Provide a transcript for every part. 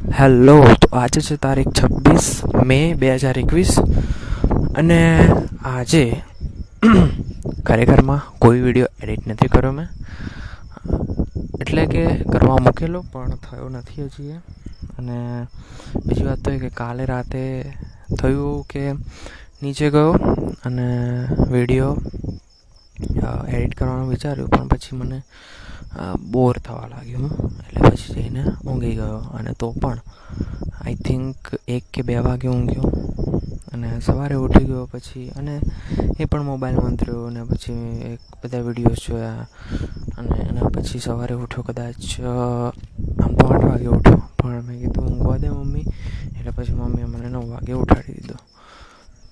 Hello, તો આજે છે તારીખ છવ્વીસ મે બે હજાર એકવીસ અને આજે ખરેખરમાં કોઈ વીડિયો એડિટ નથી કર્યો મેં. એટલે કે કરવા મૂકેલો, પણ થયો નથી હજી અને બીજી વાત તો એ કે કાલે રાતે થયું કે નીચે ગયો અને વીડિયો એડિટ કરવાનું વિચાર્યું, પણ પછી મને બોર થવા લાગ્યું એટલે પછી જઈને ઊંઘી ગયો. અને તો પણ આઈ થિંક એક કે બે વાગે ઊંઘ્યો. અને સવારે ઉઠી ગયો પછી, અને એ પણ મોબાઈલ થયો અને પછી એક બધા વિડીયોઝ જોયા. અને એના પછી સવારે ઉઠ્યો કદાચ આમ તો આઠ વાગે ઉઠ્યો. પણ મેં કીધું ઊંઘવા દે મમ્મી. એટલે પછી મમ્મીએ મને નવ વાગે ઉઠાડી દીધો.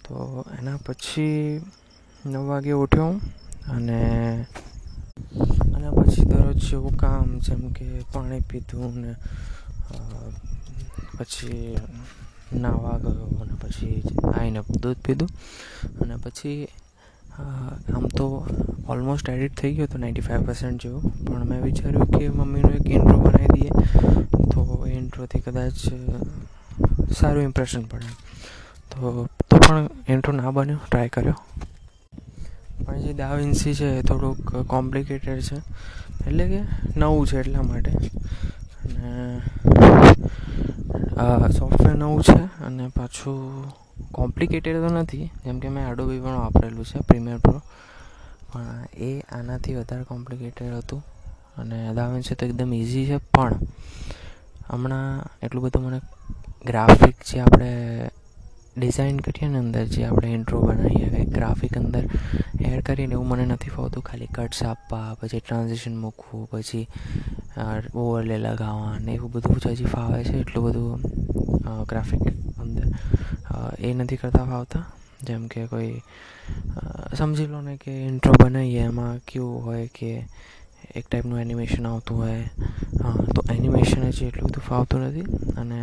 તો એના પછી નવ વાગે ઉઠ્યો અને અને પછી દરરોજ જેવું કામ, જેમ કે પાણી પીધું ને પછી નાહવા ગયો અને પછી આવીને દૂધ પીધું. અને પછી આમ તો ઓલમોસ્ટ એડિટ થઈ ગયો હતો નાઇન્ટી ફાઇવ પર્સન્ટ જેવું. પણ મેં વિચાર્યું કે મમ્મીનું એક ઇન્ટ્રો બનાવી દઈએ, તો એ ઇન્ટ્રોથી કદાચ સારું ઇમ્પ્રેશન પડે. તો તો પણ ઇન્ટ્રો ના બન્યો ટ્રાય કર્યો. પણ જે દાવિન્સી છે એ થોડુંક કોમ્પ્લિકેટેડ છે. એટલે કે નવું છે એટલા માટે. અને સોફ્ટવેર નવું છે અને પાછું કોમ્પ્લિકેટેડ તો નથી, જેમ કે મેં એડોબી પણ વાપરેલું છે પ્રીમિયર પ્રો પણ એ આનાથી વધારે કોમ્પ્લિકેટેડ હતું. અને દા વિન્સી તો એકદમ ઇઝી છે, પણ હમણાં એટલું બધું મને ગ્રાફિક જે આપણે ડિઝાઇન કરીએ ને અંદર જે આપણે ઇન્ટ્રો બનાવીએ કંઈક ગ્રાફિક અંદર એડ કરીને એવું મને નથી ફાવતું. ખાલી કટ્સ આપવા, પછી ટ્રાન્ઝેક્શન મૂકવું, પછી ઓવરલે લગાવવા ને એવું બધું હજી ફાવે છે. એટલું બધું ગ્રાફિક અંદર એ નથી કરતા ફાવતા. જેમ કે કોઈ સમજી લો ને કે ઇન્ટ્રો બનાવીએ, એમાં કેવું હોય કે એક ટાઈપનું એનિમેશન આવતું હોય તો એનિમેશન હજી એટલું બધું ફાવતું નથી. અને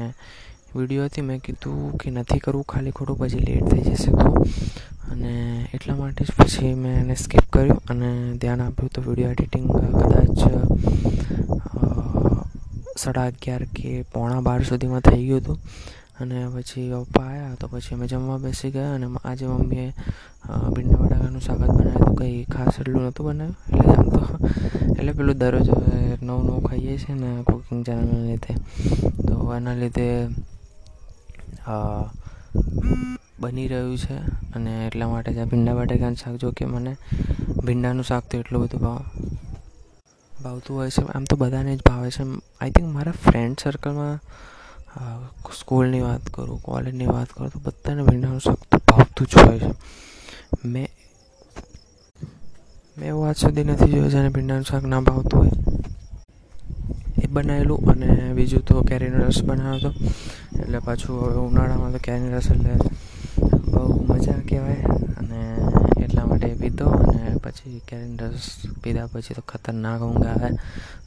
વિડીયોથી મેં કીધું કે નથી કરવું, ખાલી ખોટું પછી લેટ થઈ જશે તો. અને એટલા માટે જ પછી મેં એને સ્કીપ કર્યું અને ધ્યાન આપ્યું તો વીડિયો એડિટિંગ કદાચ સાડા અગિયાર કે પોણા બાર સુધીમાં થઈ ગયું હતું. અને પછી પપ્પા આવ્યા તો પછી અમે જમવા બેસી ગયા અને આજે મમ્મીએ ભીંડા બટાકાનું શાક બનાવ્યું હતું. કંઈ ખાસ એટલું નહોતું બનાવ્યું. એટલે આમ તો, એટલે પેલું દરરોજ નવું નવું ખાઈએ છીએ ને કુકિંગ ચેનલના લીધે. તો એના લીધે બની રહ્યું છે અને એટલા માટે જ આ ભીંડા બટાકાનું શાક જો કે મને ભીંડાનું શાક તો એટલું બધું ભાવ, ભાવતું હોય છે. આમ તો બધાને જ ભાવે છે. આઈ થિંક મારા ફ્રેન્ડ સર્કલમાં સ્કૂલની વાત કરું કોલેજની વાત કરું તો બધાને ભીંડાનું શાક તો ભાવતું જ હોય છે. મેં મેં એવું આજ સુધી નથી જોયું જેને ભીંડાનું શાક ના ભાવતું હોય. એ બનાવેલું અને બીજું તો કેરીનો રસ બનાવ્યો હતો. એટલે પાછું હવે ઉનાળામાં તો કેરીનો રસ એટલે બહુ મજા કહેવાય અને એટલા માટે પીધો અને પછી કેરીનો રસ પીધા પછી તો ખતરનાક ઊંઘ આવે.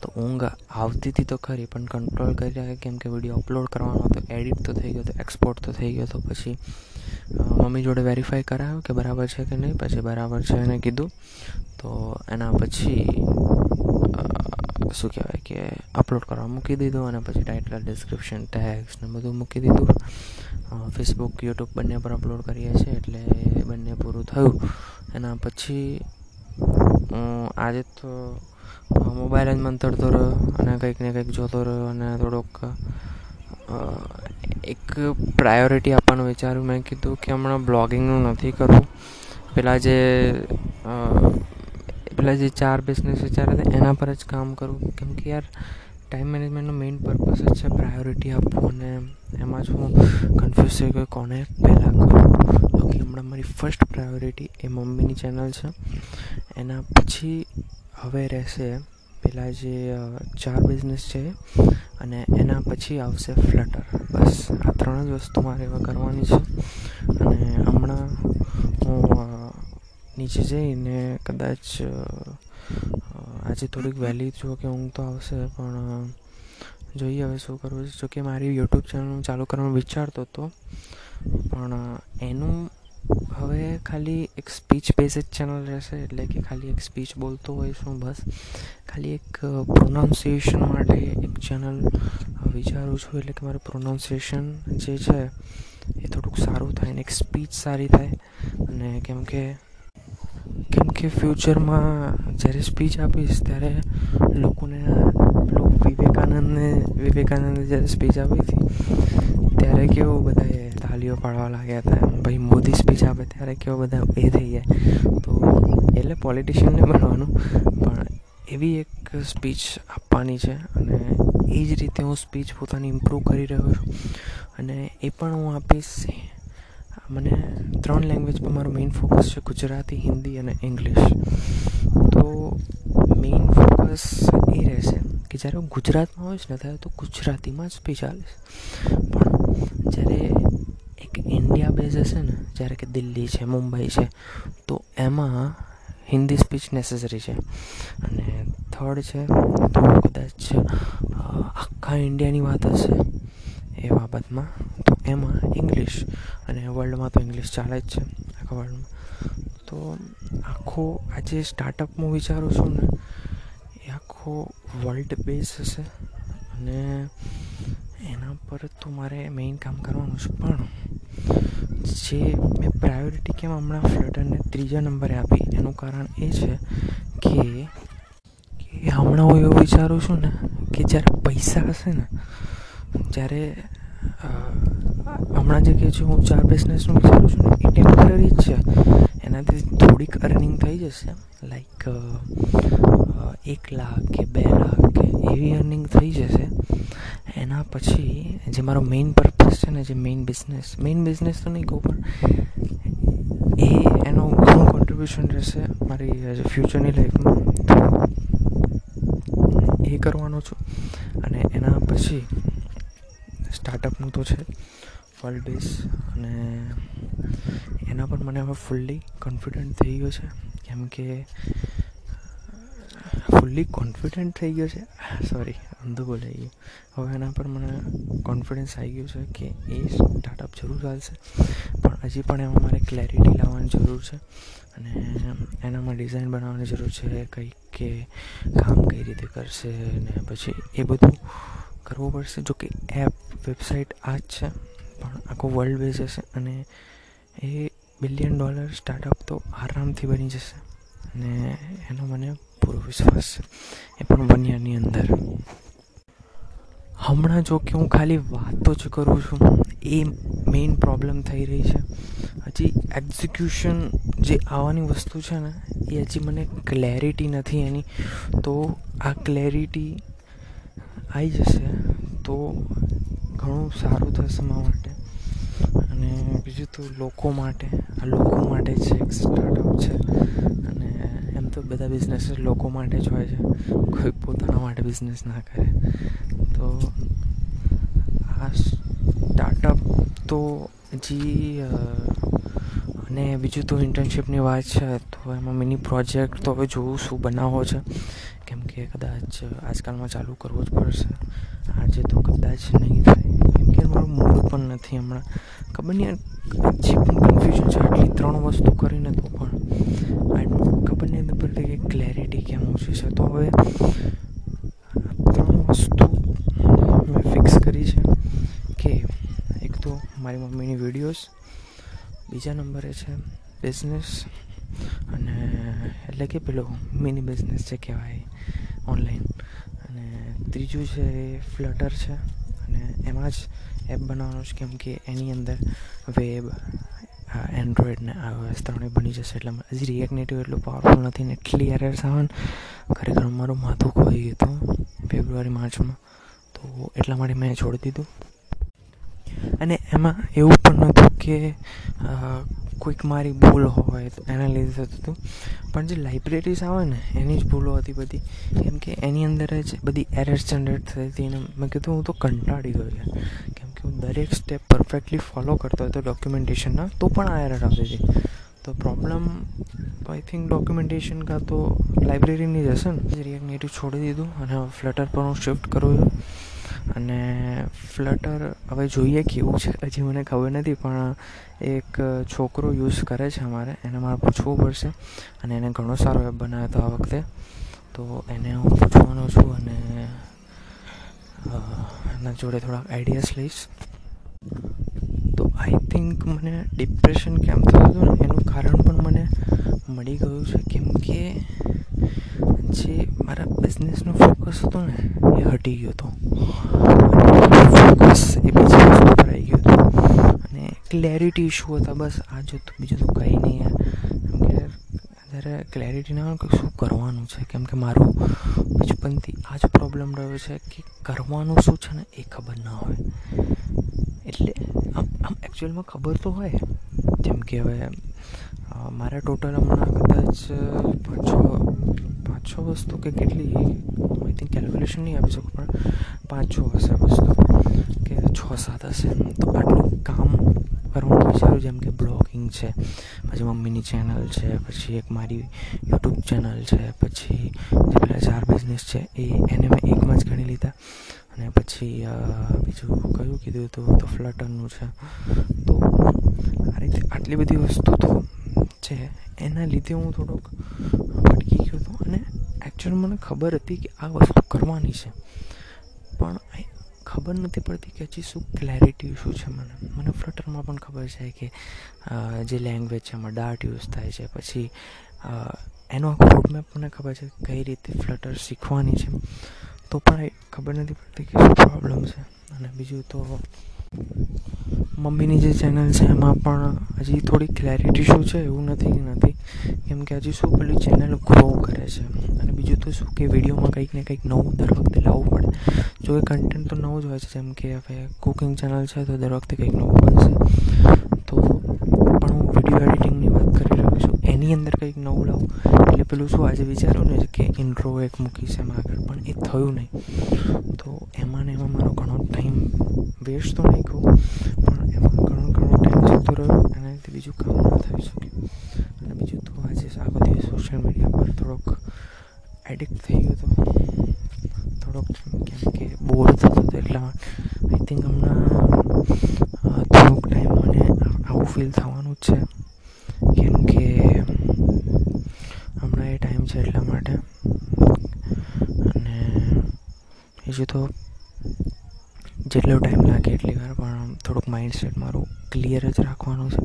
તો ઊંઘ આવતી હતી તો ખરી, પણ કંટ્રોલ કરી રાખે કેમ કે વીડિયો અપલોડ કરવાનો હતો એડિટ તો થઈ ગયો હતો એક્સપોર્ટ તો થઈ ગયો હતો પછી મમ્મી જોડે વેરીફાઈ કરાવ્યું કે બરાબર છે કે નહીં, પછી બરાબર છે એને કીધું. તો એના પછી શું કહેવાય કે અપલોડ કરવા મૂકી દીધું અને પછી ટાઇટલ ડિસ્ક્રિપ્શન ટેક્સ ને બધું મૂકી દીધું. ફેસબુક યુટ્યુબ બંને પર અપલોડ કરીએ છીએ એટલે બંને પૂરું થયું. એના પછી આજે તો મોબાઈલ જ મંતરતો રહ્યો અને કંઈક ને કંઈક જોતો રહ્યો અને થોડોક એક પ્રાયોરિટી આપવાનું વિચાર્યું. મેં કીધું કે હમણાં બ્લોગિંગનું નથી કરવું. પેલા જે પેલા જે ચાર બિઝનેસ વિચાર્યા હતા એના પર જ કામ કરું. કેમ કે યાર ટાઈમ મેનેજમેન્ટનો મેઇન પર્પઝ જ છે પ્રાયોરિટી આપવું અને એમાં જ હું કન્ફ્યુઝ થઈ ગયો કોને પહેલાં કરું તો કે હમણાં મારી ફર્સ્ટ પ્રાયોરિટી એ મમ્મીની ચેનલ છે. એના પછી હવે રહેશે પેલા જે ચાર બિઝનેસ છે અને એના પછી આવશે ફ્લટર બસ, આ ત્રણ જ વસ્તુ મારે એવા કરવાની છે. અને હમણાં હું નીચે જઈને કદાચ આજે થોડીક વહેલી જો કે ઊંઘ તો આવશે, પણ જોઈએ હવે શું કરવું છે. જોકે મારી યુટ્યુબ ચેનલ ચાલુ કરવાનું વિચારતો હતો પણ એનું હવે ખાલી એક સ્પીચ બેઝ જ ચેનલ રહેશે, એટલે કે ખાલી એક સ્પીચ બોલતો હોઈશું બસ. ખાલી એક પ્રોનાઉન્સિએશન માટે એક ચેનલ વિચારું છું, એટલે કે મારું પ્રોનાઉન્સિએશન જે છે એ થોડુંક સારું થાય ને એક સ્પીચ સારી થાય. અને કેમ કે કે ફ્યુચરમાં જ્યારે સ્પીચ આપીશ ત્યારે લોકોને પેલું વિવેકાનંદને, વિવેકાનંદે જ્યારે સ્પીચ આપી હતી, ત્યારે કેવું બધાએ તાલીઓ પાડવા લાગ્યા હતા ભાઈ મોદી સ્પીચ આપે ત્યારે કેવો બધા એ થઈ જાય. તો એટલે પોલિટિશિયનને બનવાનું. પણ એવી એક સ્પીચ આપવાની છે અને એ જ રીતે હું સ્પીચ પોતાની ઇમ્પ્રૂવ કરી રહ્યો છું. અને એ પણ હું આપીશ મને ત્રણ લેંગ્વેજમાં મારો મેઇન ફોકસ છે, ગુજરાતી, હિન્દી અને ઇંગ્લિશ તો મેઇન ફોકસ એ રહેશે કે જ્યારે હું ગુજરાતમાં હોઈશ ને, ત્યારે તો ગુજરાતીમાં જ આવીશ પણ જ્યારે એક ઇન્ડિયા બેઝ હશે ને, જ્યારે કે દિલ્હી છે, મુંબઈ છે, તો એમાં હિન્દી સ્પીચ નેસેસરી છે. અને થર્ડ છે, તો કદાચ આખા ઇન્ડિયાની વાત હશે. એ બાબતમાં તો એમાં ઇંગ્લિશ અને વર્લ્ડમાં તો ઇંગ્લિશ ચાલે જ છે આખા વર્લ્ડમાં તો આખો આજે સ્ટાર્ટઅપ હું વિચારું છું ને, એ આખો વર્લ્ડ બેઝ હશે અને એના પર તો મારે મેઇન કામ કરવાનું છે. પણ જે મેં પ્રાયોરિટી કેમ હમણાં ફ્લટરને ત્રીજા નંબરે આપી, એનું કારણ એ છે કે હમણાં હું એવું વિચારું છું ને કે જ્યારે પૈસા હશે ને જ્યારે હમણાં જે કે છે, હું ચાર બિઝનેસનું વિચારું છું ને, એ ટેમ્પરરી જ છે. એનાથી થોડીક અર્નિંગ થઈ જશે. લાઈક એક લાખ કે બે લાખ કે એવી અર્નિંગ થઈ જશે. એના પછી જે મારો મેઇન પર્પઝ છે ને, જે મેઇન બિઝનેસ મેઇન બિઝનેસ તો નહીં કહું, પણ એ, એનો ઘણું કોન્ટ્રીબ્યુશન રહેશે મારી ફ્યુચરની લાઈફમાં એ કરવાનો છું. અને એના પછી સ્ટાર્ટઅપનું તો છે વર્લ્ડ બેઝ અને એના પર મને હવે ફૂલ્લી કોન્ફિડન્ટ થઈ ગયો છે. કેમ કે ફૂલ્લી કોન્ફિડન્ટ થઈ ગયો છે. સોરી ઊંધું બોલાઈ ગયું. હવે એના પર મને કોન્ફિડન્સ આવી ગયું છે કે એ સ્ટાર્ટઅપ જરૂર ચાલશે. પણ હજી પણ એમાં મારે ક્લેરિટી લાવવાની જરૂર છે. અને એનામાં ડિઝાઇન બનાવવાની જરૂર છે, કંઈક કે કામ કઈ રીતે કરશે ને પછી એ બધું કરવું પડશે જો કે એપ વેબસાઇટ આ જ છે. પણ આખો વર્લ્ડ બેઝ હશે અને એ બિલિયન ડોલર સ્ટાર્ટઅપ તો આરામથી બની જશે. અને એનો મને પૂરો વિશ્વાસ છે. એ પણ વન યરની અંદર. હમણાં જો કે હું ખાલી વાતો જ કરું છું, એ મેઇન પ્રોબ્લેમ થઈ રહી છે. હજી એક્ઝિક્યુશન જે આવવાની વસ્તુ છે ને, એ હજી મને ક્લેરિટી નથી એની. તો આ ક્લેરિટી આવી જશે, તો ઘણું સારું થશે મારા માટે. અને બીજું તો લોકો માટે, આ લોકો માટે જ એક સ્ટાર્ટઅપ છે. અને એમ તો બધા બિઝનેસ લોકો માટે જ હોય છે. કોઈ પોતાના માટે બિઝનેસ ના કરે. તો આ સ્ટાર્ટઅપ તો હજી અને બીજું તો ઇન્ટર્નશીપની વાત છે, તો એમાં મિની પ્રોજેક્ટ તો હવે જોવું શું બનાવવો છે. કેમ કે કદાચ આજકાલમાં ચાલુ કરવો જ પડશે. આજે તો કદાચ નહીં થાય. કેમ કે મારું મૂડ પણ નથી હમણાં. ખબર નહીં જે પણ કન્ફ્યુઝન છે, આટલી ત્રણ વસ્તુ કરીને તો પણ. ખબર નહીં અંદર કે ક્લેરિટી કેમ ઓછી છે. તો હવે ત્રણ વસ્તુ મેં ફિક્સ કરી છે. કે એક તો મારી મમ્મીની વિડીયોઝ બીજા નંબરે છે બિઝનેસ અને એટલે કે પેલો મિની બિઝનેસ જે કહેવાય ઓનલાઈન અને ત્રીજું છે ફ્લટર છે અને એમાં જ એપ બનાવવાનું છે કેમ કે એની અંદર વેબ એન્ડ્રોઈડ ને આઈઓએસ ત્રણેય બની જશે એટલે હજી રિએક્ટ નેટિવ એટલું પાવરફુલ નથી ને એટલી એરર્સ આવે ને ખરેખર મારું માથું ખોઈ ગયું હતું ફેબ્રુઆરી, માર્ચમાં. તો એટલા માટે મેં છોડી દીધું. અને એમાં એવું પણ નહોતું કે કોઈક મારી ભૂલ હોય તો એના લીધે થતું હતું. પણ જે લાઇબ્રેરીઝ આવે ને, એની જ ભૂલો હતી બધી. કેમ કે એની અંદર જ બધી એરર્સ જનરેટ થઈ હતી અને મેં કીધું હું તો કંટાળી ગયો યાર. કેમ કે હું દરેક સ્ટેપ પરફેક્ટલી ફોલો કરતો હતો ડોક્યુમેન્ટેશનના તો પણ આ એરર આવતી હતી. તો પ્રોબ્લેમ આઈ થિંક ડોક્યુમેન્ટેશન કાં તો લાઇબ્રેરીની જ હશે ને રિએક્ટ નેટિવ છોડી દીધું અને ફ્લટર પર હું શિફ્ટ કરું છું. અને ફ્લટર હવે જોઈએ કેવું છે. હજી મને ખબર નથી, પણ એક છોકરો યુઝ કરે છે અમારે. એને મારે પૂછવું પડશે અને એને ઘણો સારો એપ બનાવ્યો હતો આ વખતે. તો એને હું પૂછવાનો છું અને એના જોડે થોડાક આઈડિયાઝ લઈશ. તો આઈ થિંક મને ડિપ્રેશન કેમ થયું હતું ને, એનું કારણ પણ મને મળી ગયું છે. કેમ કે જે મારા બિઝનેસનો ફોકસ હતો ને, એ હટી ગયો હતો. ફોકસ એ બીજી વસ્તુ પર આવી ગયું હતું. અને ક્લેરિટી ઇશ્યુ હતા બસ, આ જ હતું બીજું તો કંઈ નહીં યાર. જ્યારે ક્લેરિટી ના હોય કે શું કરવાનું છે? કેમ કે મારું બચપનથી આ જ પ્રોબ્લેમ રહ્યો છે કે કરવાનું શું છે ને, એ ખબર ના હોય. એટલે આમ આમ એકચ્યુઅલમાં ખબર તો હોય. જેમ કે હવે મારા ટોટલ હમણાં કદાચ છ પાંચ છ વસ્તુ કે કેટલી, આઈ થિંક કેલ્ક્યુલેશન નહીં આપી શકું, પણ પાંચ છ હશે વસ્તુ કે છ સાત હશે. તો આટલું કામ કરવાનું વિચારું જેમ કે બ્લોગિંગ છે, પછી મમ્મીની ચેનલ છે, પછી એક મારી યુટ્યુબ ચેનલ છે, પછી જે પેલા ચાર બિઝનેસ છે, એ એને મેં એકમાં જ ગણી લીધા. અને પછી બીજું કયું કીધું હતું, તો ફ્લટરનું છે. તો આ રીતે આટલી બધી વસ્તુ તો છે, એના લીધે હું થોડોક ભટકી ગયો હતો અને એકચ્યુઅલ મને ખબર હતી કે આ વસ્તુ કરવાની છે. પણ ખબર નથી પડતી કે હજી શું ક્લેરિટી શું છે મને. મને ફ્લટરમાં પણ ખબર છે કે જે લેંગ્વેજ છે એમાં ડાર્ટ યુઝ થાય છે. પછી એનો આખો રોડમેપ મને ખબર છે કઈ રીતે ફ્લટર શીખવાની છે. તો પણ ખબર નથી પડતી કે શું પ્રોબ્લેમ છે. અને બીજું તો મમ્મીની જે ચેનલ છે એમાં પણ હજી થોડી ક્લેરિટી શું છે એવું નથી નથી. કેમ કે હજી શું પેલી ચેનલ ગ્રો કરે છે. અને બીજું તો શું કે વિડીયોમાં કંઈક ને કંઈક નવું દર વખતે લાવવું પડે. જો એ કન્ટેન્ટ તો નવું જ હોય છે, જેમ કે હવે કુકિંગ ચેનલ છે, તો દર વખતે કંઈક નવું બનશે. તો પણ હું વીડિયો એડિટિંગની એની અંદર કંઈક નવું લાવું. એટલે પેલું શું આજે વિચાર્યું ને કે ઇન્ટ્રો એક મૂકીશ એમાં આગળ, પણ એ થયું નહીં. તો એમાં ને એમાં મારો ઘણો ટાઈમ વેસ્ટ તો નહીં કહું, પણ એમાં ઘણો ઘણો ટાઈમ જતો રહ્યો એના લીધે બીજું કામ ન થઈ શક્યું અને બીજું તો આજે આખો દિવસ સોશિયલ મીડિયા પર થોડોક એડિક્ટ થઈ ગયો હતો થોડોક કેમ કે બોર થતો હતો એટલા આઈ થિંક હમણાં થોડોક ટાઈમ મને આવું ફીલ થવાનું જ છે. કેમ કે છે એટલા માટે. અને બીજું તો જેટલો ટાઈમ લાગે એટલી વાર, પણ થોડુંક માઇન્ડસેટ મારું ક્લિયર જ રાખવાનું છે.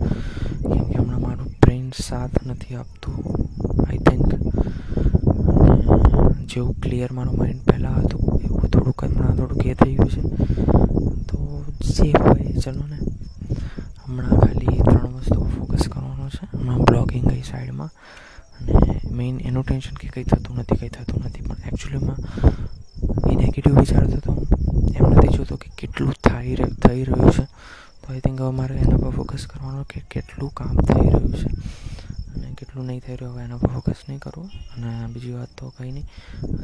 કેમ કે હમણાં મારું બ્રેઇન સાથ નથી આપતું આઈ થિંક જેવું ક્લિયર મારું માઇન્ડ પહેલાં હતું, એવું થોડુંક હમણાં થોડુંક એ થઈ ગયું છે. તો જે હોય ચલો ને. હમણાં ખાલી ત્રણ વસ્તુ ફોકસ કરવાનો છે. હમણાં બ્લોગિંગ ગઈ સાઈડમાં મેઇન એનું ટેન્શન કે કંઈ થતું નથી, કંઈ થતું નથી. પણ એકચ્યુઅલીમાં એ નેગેટિવ વિચારતો હતો એમ નથી જોતો કે કેટલું થઈ થઈ રહ્યું છે. તો આઈ થિંક હવે મારે એના પર ફોકસ કરવાનું કે કેટલું કામ થઈ રહ્યું છે. અને કેટલું નહીં થઈ રહ્યું, હવે એના પર ફોકસ નહીં કરવું. અને બીજી વાત તો કંઈ નહીં.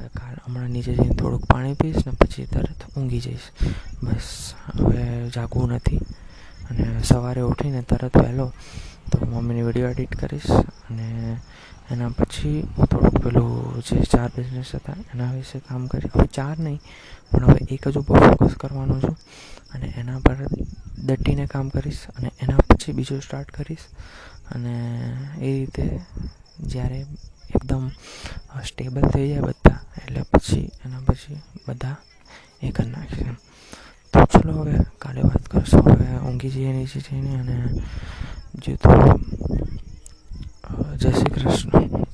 કાલ હમણાં નીચે જઈને થોડુંક પાણી પીશ ને પછી તરત ઊંઘી જઈશ. બસ, હવે જાગવું નથી. અને સવારે ઉઠીને તરત વહેલો તો મમ્મીની વીડિયો એડિટ કરીશ. અને એના પછી હું થોડુંક પેલું જે ચાર બિઝનેસ હતા, એના વિશે કામ કરી હવે ચાર નહીં, પણ હવે એક જ ઉપર ફોકસ કરવાનો છું અને એના પર દટીને કામ કરીશ અને એના પછી બીજું સ્ટાર્ટ કરીશ. અને એ રીતે જ્યારે એકદમ સ્ટેબલ થઈ જાય બધા, એટલે પછી, એના પછી બધા એ કરી નાખીશ તો ચલો હવે કાલે વાત કરશું. હવે ઊંઘી જઈએ નીચે જઈને અને જે તો જય શ્રી કૃષ્ણ.